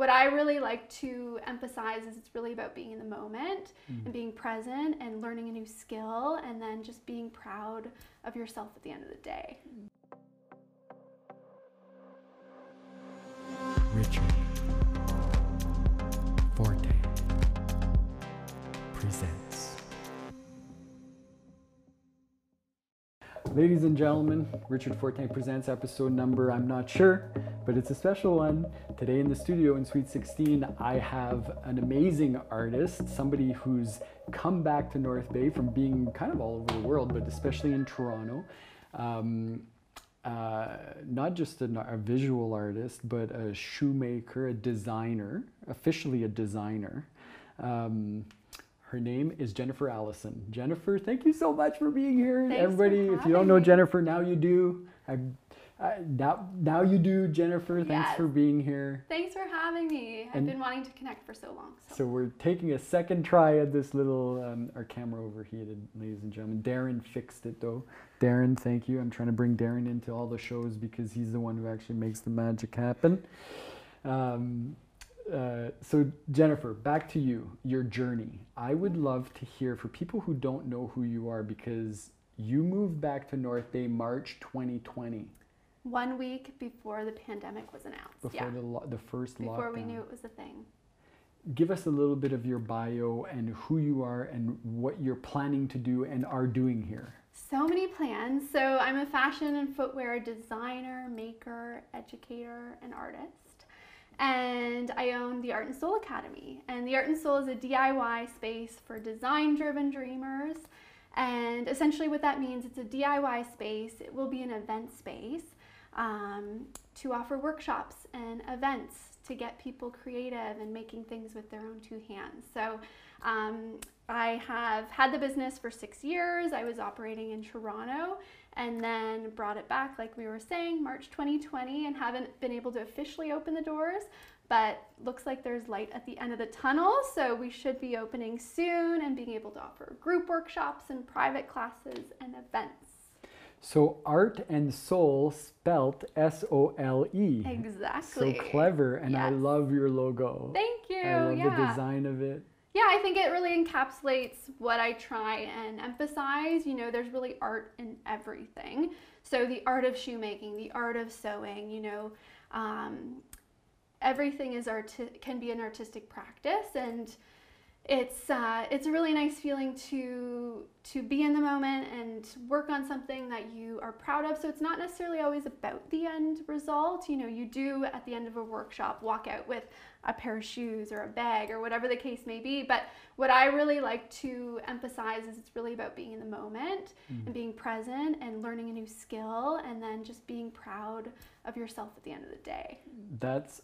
what I really like to emphasize is it's really about being in the moment Mm. and being present and learning a new skill and then just being proud of yourself at the end of the day. Ladies and gentlemen, Richard Forte presents episode number, I'm not sure, but it's a special one. Today in the studio in Suite 16, I have an amazing artist, somebody who's come back to North Bay from being kind of all over the world, but especially in Toronto. Um, uh, not just a, a visual artist, but a shoemaker, a designer, officially a designer. Um, her name is Jennifer Allison. Jennifer, thank you so much for being here. Thanks Everybody, if you don't know. Jennifer, now you do. I, I, now, now you do, Jennifer. Thanks Yes. for being here. Thanks for having me. I've And- been wanting to connect for so long. So, So we're taking a second try at this little. Um, our camera overheated, ladies and gentlemen. Darren fixed it though. Darren, thank you. I'm trying to bring Darren into all the shows because he's the one who actually makes the magic happen. Um, uh, so Jennifer, back to you. Your journey. I would love to hear for people who don't know who you are because you moved back to North Bay March 2020 one week before the pandemic was announced. before yeah. the lo- the first Before lockdown. we knew it was a thing. give us a little bit of your bio and who you are and what you're planning to do and are doing here. So many plans. So I'm a fashion and footwear designer, maker, educator, and artist. And I own the Art and Sole Academy. And the Art and Sole is a DIY space for design driven dreamers. And essentially, what that means, it's a DIY space. It will be an event space um, to offer workshops and events to get people creative and making things with their own two hands. So um, I have had the business for six years. I was operating in Toronto and then brought it back, like we were saying, March 2020, and haven't been able to officially open the doors. But looks like there's light at the end of the tunnel, so we should be opening soon and being able to offer group workshops and private classes and events. So art and sole spelt S O L E. Exactly. So clever and I love your logo. Thank you. I love yeah. the design of it. Yeah, I think it really encapsulates what I try and emphasize. You know, there's really art in everything. So the art of shoemaking, the art of sewing, you know, um, everything is art can be an artistic practice, and it's uh, it's a really nice feeling to to be in the moment and work on something that you are proud of. So it's not necessarily always about the end result. You know, you do at the end of a workshop walk out with a pair of shoes or a bag or whatever the case may be. But what I really like to emphasize is it's really about being in the moment mm-hmm. and being present and learning a new skill and then just being proud of yourself at the end of the day. That's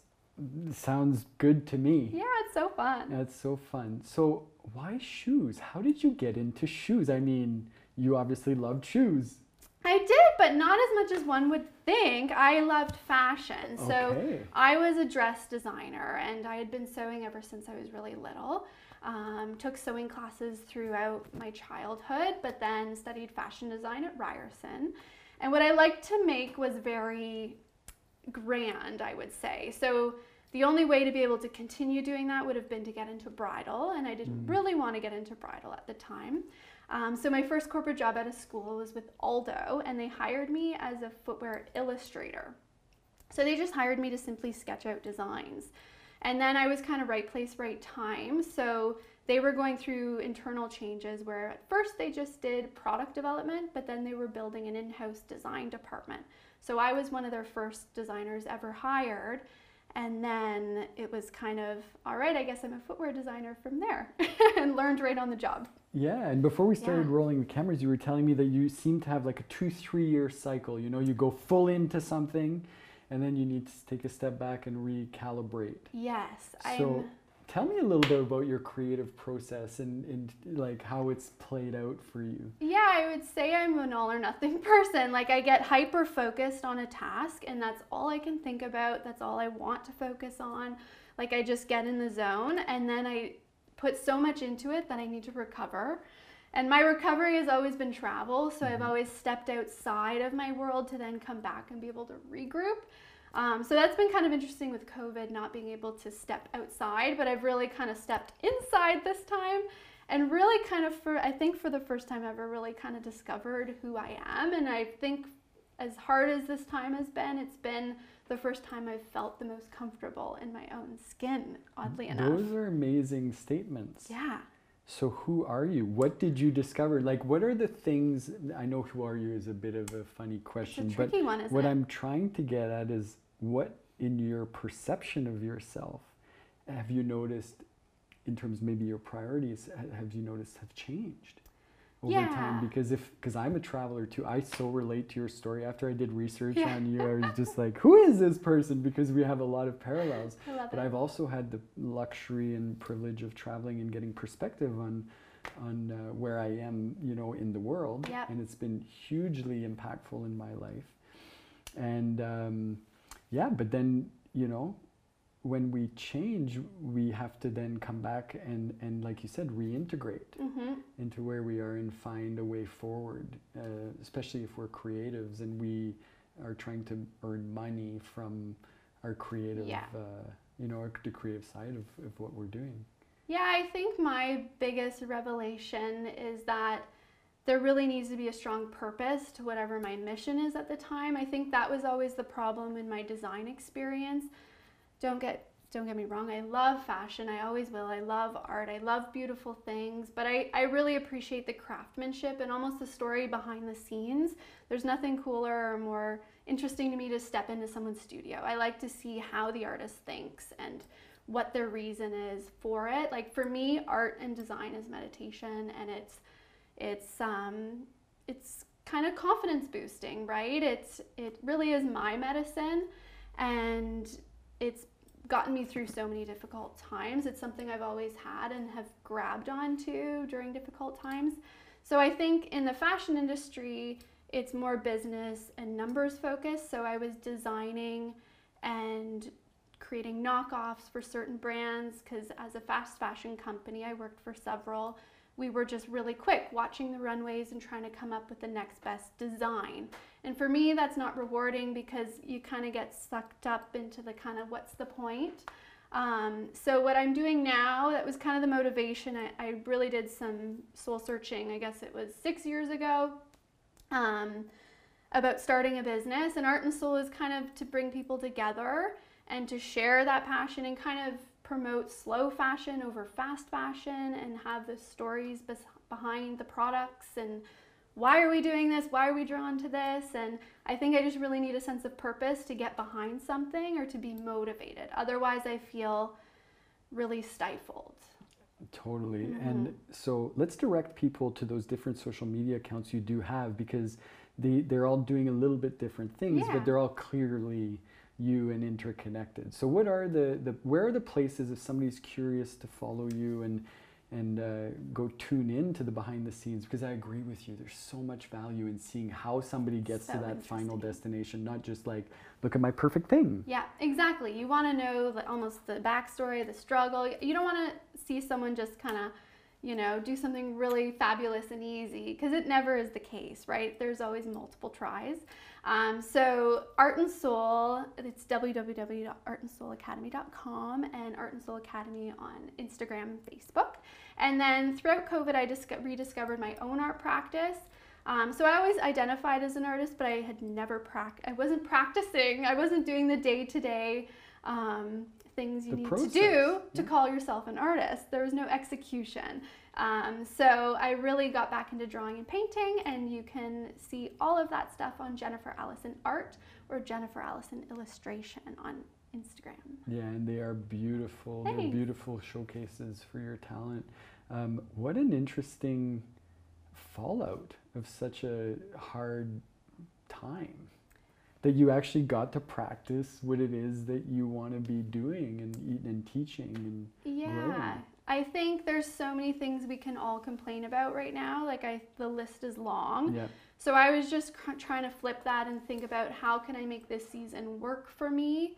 sounds good to me. Yeah, it's so fun. That's so fun. So why shoes? How did you get into shoes? I mean, you obviously loved shoes. I did, but not as much as one would think. I loved fashion. So Okay. I was a dress designer and I had been sewing ever since I was really little. Um, took sewing classes throughout my childhood, but then studied fashion design at Ryerson. And what I liked to make was very grand, I would say. So the only way to be able to continue doing that would have been to get into bridal, and I didn't really want to get into bridal at the time. Um, so my first corporate job out of school was with Aldo, and they hired me as a footwear illustrator. So they just hired me to simply sketch out designs. And then I was kind of right place, right time. So they were going through internal changes where at first they just did product development, but then they were building an in house design department. So I was one of their first designers ever hired. And then it was kind of, all right, I guess I'm a footwear designer from there and learned right on the job. Yeah, and before we started Yeah. rolling the cameras, you were telling me that you seem to have like a two, three year cycle. You know, you go full into something and then you need to take a step back and recalibrate. Yes, So I'm. tell me a little bit about your creative process and, and like how it's played out for you. Yeah, I would say I'm an all or nothing person. Like I get hyper focused on a task and that's all I can think about. That's all I want to focus on. Like I just get in the zone and then I put so much into it that I need to recover. And my recovery has always been travel, so I've always stepped outside of my world to then come back and be able to regroup. Um, so that's been kind of interesting with COVID, not being able to step outside, but I've really kind of stepped inside this time and really kind of for, I think for the first time ever, really kind of discovered who I am. And I think as hard as this time has been, it's been the first time I've felt the most comfortable in my own skin, oddly enough. Those are amazing statements. Yeah. So who are you? What did you discover? Like what are the things I know who are you is a bit of a funny question, but one, what it? I'm trying to get at is what in your perception of yourself have you noticed in terms of maybe your priorities have you noticed have changed? Over yeah. time because if because I'm a traveler too, I so relate to your story. After I did research yeah. on you, I was just like, who is this person? Because we have a lot of parallels. but it. I've also had the luxury and privilege of traveling and getting perspective on on uh, where I am, you know, in the world, yep. and it's been hugely impactful in my life. And um, yeah, but then you know, when we change, we have to then come back and, and like you said, reintegrate mm-hmm. into where we are and find a way forward, uh, especially if we're creatives and we are trying to earn money from our creative, yeah. uh, you know, the creative side of, of what we're doing. Yeah, I think my biggest revelation is that there really needs to be a strong purpose to whatever my mission is at the time. I think that was always the problem in my design experience don't get don't get me wrong, I love fashion. I always will. I love art. I love beautiful things, but I, I really appreciate the craftsmanship and almost the story behind the scenes. There's nothing cooler or more interesting to me to step into someone's studio. I like to see how the artist thinks and what their reason is for it. Like for me, art and design is meditation and it's it's um it's kind of confidence boosting, right? It's it really is my medicine and it's gotten me through so many difficult times. It's something I've always had and have grabbed onto during difficult times. So I think in the fashion industry, it's more business and numbers focused. So I was designing and creating knockoffs for certain brands because as a fast fashion company, I worked for several we were just really quick watching the runways and trying to come up with the next best design. And for me, that's not rewarding because you kind of get sucked up into the kind of what's the point. Um, so what I'm doing now, that was kind of the motivation. I, I, really did some soul searching, I guess it was six years ago, um, about starting a business. And Art and Sole is kind of to bring people together and to share that passion and kind of promote slow fashion over fast fashion and have the stories bes- behind the products and why are we doing this? Why are we drawn to this? And I think I just really need a sense of purpose to get behind something or to be motivated. Otherwise, I feel really stifled. Totally. Mm-hmm. And so let's direct people to those different social media accounts you do have because they, they're all doing a little bit different things, yeah. but they're all clearly you and interconnected. So what are the, the where are the places if somebody's curious to follow you and and uh, go tune in to the behind the scenes because I agree with you. There's so much value in seeing how somebody gets so to that final destination, not just like look at my perfect thing. Yeah, exactly. You want to know the, almost the backstory, the struggle. You don't want to see someone just kind of you know, do something really fabulous and easy because it never is the case, right? There's always multiple tries. Um, so Art and Sole, it's www.artandsoleacademy.com and Art and Sole Academy on Instagram Facebook. And then throughout COVID, I rediscovered my own art practice. Um, so I always identified as an artist, but I had never practiced. I wasn't practicing. I wasn't doing the day-to-day um, things you the need process. to do to yeah. call yourself an artist. There was no execution. Um, so I really got back into drawing and painting, and you can see all of that stuff on Jennifer Allison Art or Jennifer Allison Illustration on Instagram. Yeah, and they are beautiful. Thanks. They're beautiful showcases for your talent. Um, what an interesting fallout of such a hard time that you actually got to practice what it is that you want to be doing and, and teaching and yeah. growing. i think there's so many things we can all complain about right now. Like i the list is long. Yeah. so i was just cr- trying to flip that and think about how can i make this season work for me?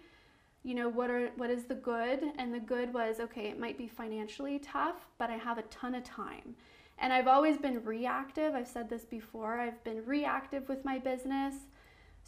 You know what are what is the good? And the good was okay it might be financially tough but i have a ton of time. And i've always been reactive. I've said this before. I've been reactive with my business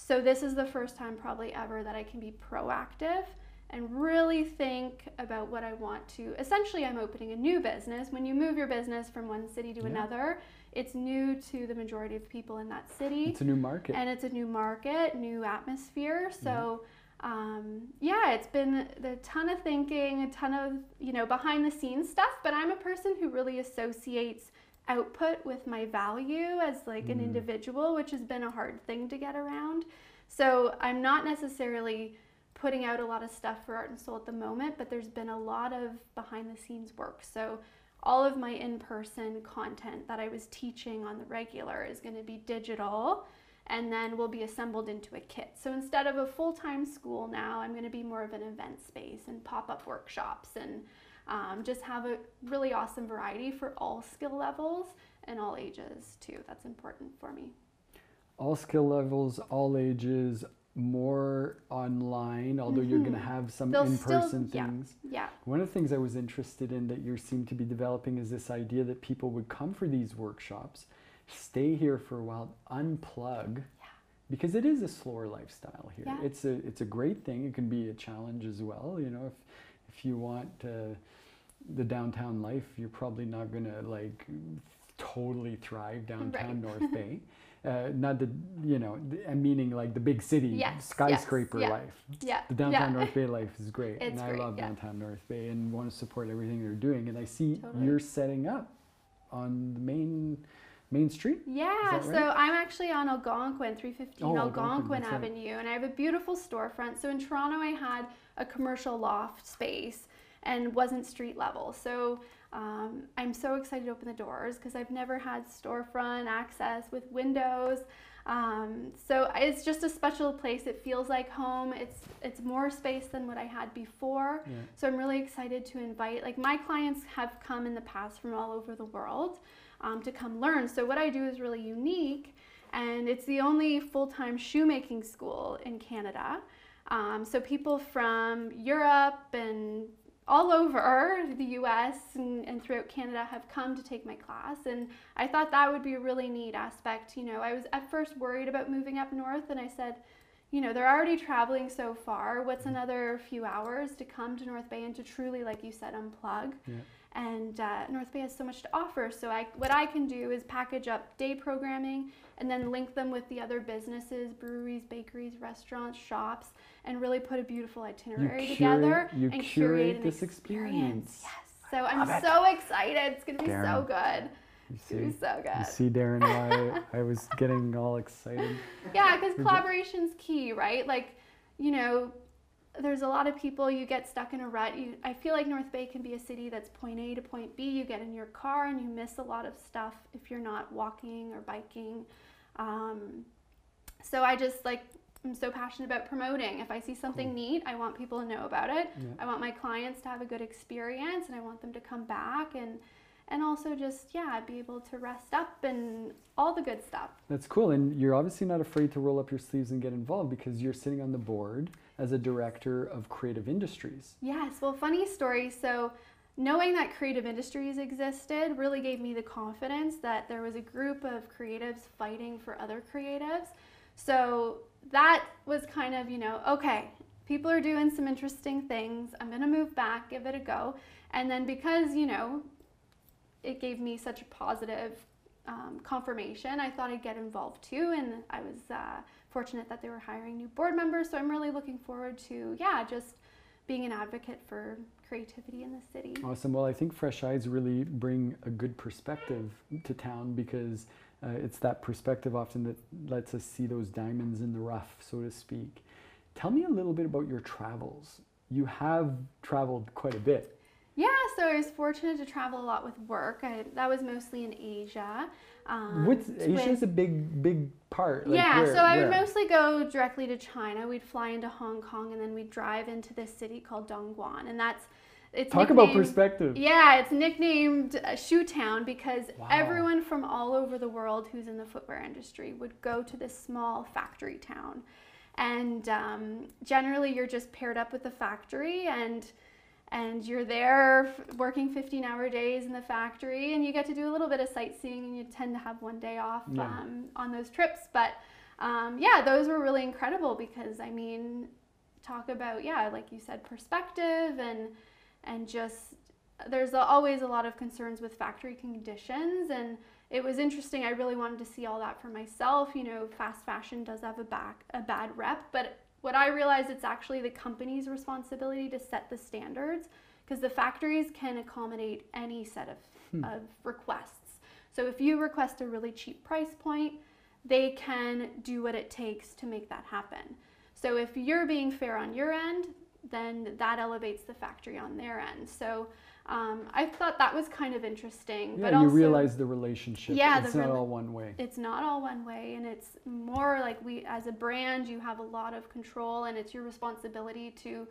So this is the first time probably ever that I can be proactive and really think about what I want to. Essentially, I'm opening a new business. When you move your business from one city to Yeah. another, it's new to the majority of people in that city It's a new market. and it's a new market, new atmosphere. So, um, yeah, it's been a ton of thinking, a ton of you know behind the scenes stuff. But I'm a person who really associates output with my value as like an Mm. individual, which has been a hard thing to get around. So I'm not necessarily putting out a lot of stuff for Art and Sole at the moment, but there's been a lot of behind the scenes work. So all of my in-person content that I was teaching on the regular is going to be digital and then will be assembled into a kit. So instead of a full-time school now, I'm going to be more of an event space and pop-up workshops and um, just have a really awesome variety for all skill levels and all ages too. That's important for me. all skill levels, all ages, more online, although you're going to have some They'll in-person yeah. things. Yeah. yeah. One of the things I was interested in that you seem to be developing is this idea that people would come for these workshops, stay here for a while, unplug, because it is a slower lifestyle here. Yeah. It's a it's a great thing. It can be a challenge as well. You know, if if you want uh, the downtown life, you're probably not gonna like totally thrive downtown Right. North Bay. Uh, not the you know th- I'm meaning like the big city Yes, yes, skyscraper yeah. life. Yeah. The downtown yeah. North Bay life is great, It's and I great, love yeah. downtown North Bay and want to support everything they're doing. And I see Totally. you're setting up on the main main street. Yeah, that so? I'm actually on Algonquin, 315 Oh, Algonquin, Algonquin that's right. Avenue, and I have a beautiful storefront. So in Toronto, I had a commercial loft space and wasn't street level. So um, I'm so excited to open the doors because I've never had storefront access with windows. Um, so it's just a special place. It feels like home. It's it's more space than what I had before. Yeah. So I'm really excited to invite, like my clients have come in the past from all over the world um, to come learn. So what I do is really unique, and it's the only full-time shoemaking school in Canada. Um, so people from Europe and all over the US and, and throughout Canada have come to take my class. And I thought that would be a really neat aspect. You know, I was at first worried about moving up north, and I said, you know, they're already traveling so far. What's another few hours to come to North Bay and to truly, like you said, unplug? Yeah. And uh, North Bay has so much to offer. So I, what I can do is package up day programming and then link them with the other businesses, breweries, bakeries, restaurants, shops, and really put a beautiful itinerary curate- together you and curate an this experience. Yes. So I'm love it. so excited. It's gonna be so good. You It's gonna be see, so you good. see, Darren, why I was getting all excited. Yeah, because collaboration's key, right? Like, you know, there's a lot of people you get stuck in a rut. You, I feel like North Bay can be a city that's point A to point B. You get in your car and you miss a lot of stuff if you're not walking or biking. Um, so I just like I'm so passionate about promoting. If I see something Cool. neat, I want people to know about it. Yeah. I want my clients to have a good experience and I want them to come back and and also just yeah, be able to rest up and all the good stuff. That's cool, and you're obviously not afraid to roll up your sleeves and get involved because you're sitting on the board as a director of creative industries. Yes, well, funny story. So, knowing that creative industries existed really gave me the confidence that there was a group of creatives fighting for other creatives. So, that was kind of, you know, okay, people are doing some interesting things. I'm going to move back, give it a go. And then, because, you know, it gave me such a positive um, confirmation, I thought I'd get involved too. And I was uh, fortunate that they were hiring new board members. So, I'm really looking forward to, yeah, just being an advocate for creativity in the city. Awesome. Well, I think Fresh Eyes really bring a good perspective to town because uh, it's that perspective often that lets us see those diamonds in the rough, so to speak. Tell me a little bit about your travels. You have traveled quite a bit. Yeah, so I was fortunate to travel a lot with work. I, that was mostly in Asia. Um, What's with- Asia's a big, big part. Like yeah, where- so I would mostly go directly to China. We'd fly into Hong Kong and then we'd drive into this city called Dongguan, and that's it's talk about perspective. Yeah, it's nicknamed uh, Shoe Town because Wow. everyone from all over the world who's in the footwear industry would go to this small factory town. And um, generally, you're just paired up with the factory and and you're there working 15 hour days in the factory and you get to do a little bit of sightseeing and you tend to have one day off Yeah. um, on those trips but um, yeah, those were really incredible because I mean, talk about yeah, like you said, perspective and and just there's always a lot of concerns with factory conditions and it was interesting. I really wanted to see all that for myself. You know, fast fashion does have a back a bad rep, but what I realized it's actually the company's responsibility to set the standards because the factories can accommodate any set of, hmm. of requests. So if you request a really cheap price point, they can do what it takes to make that happen. So if you're being fair on your end, then that elevates the factory on their end. So um, I thought that was kind of interesting. Yeah, but also, you realize the relationship. Yeah, it's not all one way. It's not all one way, and it's more like we, as a brand, you have a lot of control, and it's your responsibility to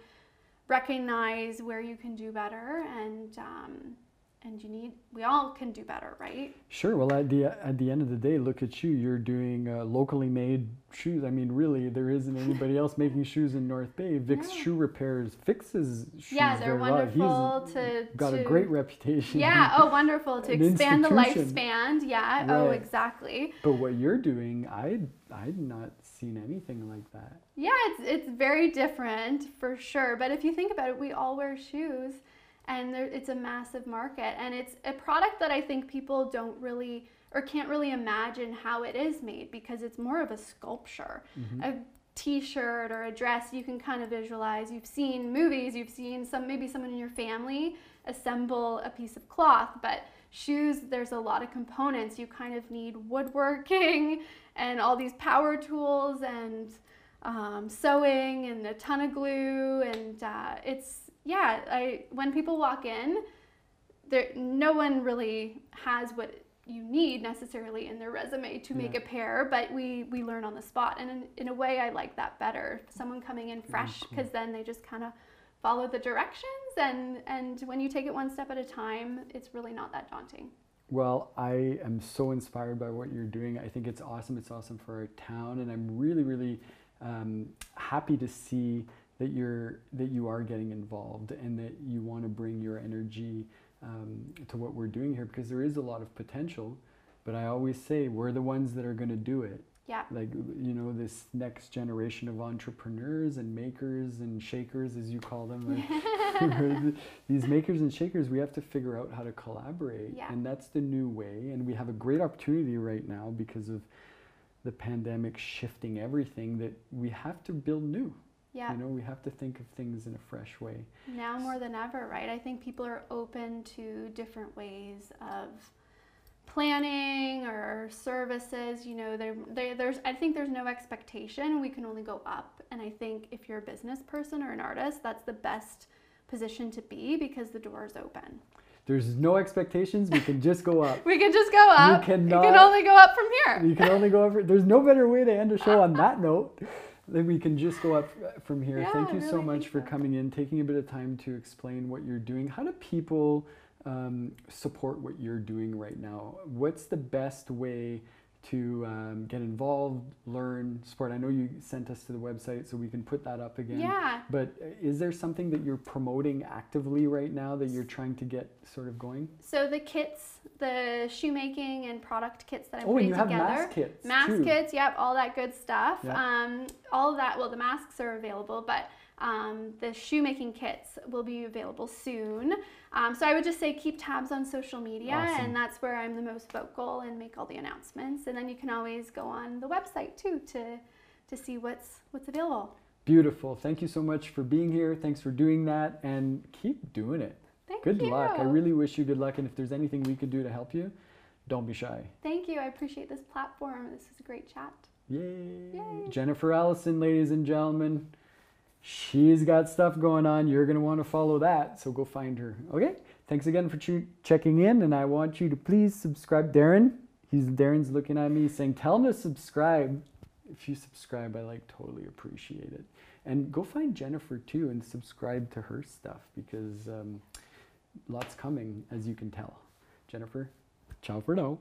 recognize where you can do better and um, and you need we all can do better right? Sure well at the at the end of the day look at you you're doing uh, locally made shoes. I mean really there isn't anybody else making shoes in north bay. Vic's shoe repairs fixes shoes yeah they're wonderful He's to got to, a great reputation. Yeah oh wonderful to expand the lifespan. Yeah oh, right. oh exactly. But what you're doing i i'd not seen anything like that. Yeah it's it's very different for sure. But if you think about it we all wear shoes and there, it's a massive market and it's a product that i think people don't really or can't really imagine how it is made because it's more of a sculpture. Mm-hmm. a t-shirt or a dress you can kind of visualize. You've seen movies you've seen some maybe someone in your family assemble a piece of cloth but shoes there's a lot of components. You kind of need woodworking and all these power tools and um, sewing and a ton of glue and uh, it's yeah, I when people walk in, there no one really has what you need necessarily in their resume to make yeah. a pair, but we we learn on the spot, and in, in a way, I like that better. Someone coming in fresh because cool. then they just kind of follow the directions, and and when you take it one step at a time, it's really not that daunting. Well, I am so inspired by what you're doing. I think it's awesome. It's awesome for our town, and I'm really, really um, happy to see that you're that you are getting involved and that you want to bring your energy um, to what we're doing here because there is a lot of potential. But i always say we're the ones that are going to do it. Yeah. Like you know this next generation of entrepreneurs and makers and shakers as you call them these makers and shakers we have to figure out how to collaborate. Yeah. and that's the new way. And we have a great opportunity right now because of the pandemic shifting everything that we have to build new yeah. You know, we have to think of things in a fresh way. Now more than ever, right? I think people are open to different ways of planning or services. You know, there, there's, I think there's no expectation. We can only go up. And I think if you're a business person or an artist, that's the best position to be because the door is open. There's no expectations. We can just go up. we can just go up. You cannot, can only go up from here. you can only go up. There's no better way to end a show on that note then we can just go up from here. Yeah, Thank you really so much for coming in, taking a bit of time to explain what you're doing. How do people um, support what you're doing right now? What's the best way to um, get involved, learn, support? I know you sent us to the website, so we can put that up again. Yeah. But uh, is there something that you're promoting actively right now that you're trying to get sort of going? So the kits, the shoemaking and product kits that I'm oh, putting and you together. have mask kits. Mask too. kits, yep, all that good stuff. Yep. Um, all of that. Well, the masks are available, but um, the shoemaking kits will be available soon. Um, so I would just say keep tabs on social media, awesome. and that's where I'm the most vocal and make all the announcements. And then you can always go on the website too to to see what's what's available. Beautiful. Thank you so much for being here. Thanks for doing that, and keep doing it. Thank good you. luck. I really wish you good luck, and if there's anything we could do to help you, don't be shy. Thank you. I appreciate this platform. This is a great chat. Yay. Yay. Jennifer Allison, ladies and gentlemen. She's got stuff going on. You're going to want to follow that. So go find her. Okay. Thanks again for ch- checking in. And I want you to please subscribe. Darren, he's Darren's looking at me saying, tell him to subscribe. If you subscribe, I like totally appreciate it. And go find Jennifer too and subscribe to her stuff because um, lots coming, as you can tell. Jennifer, ciao for now.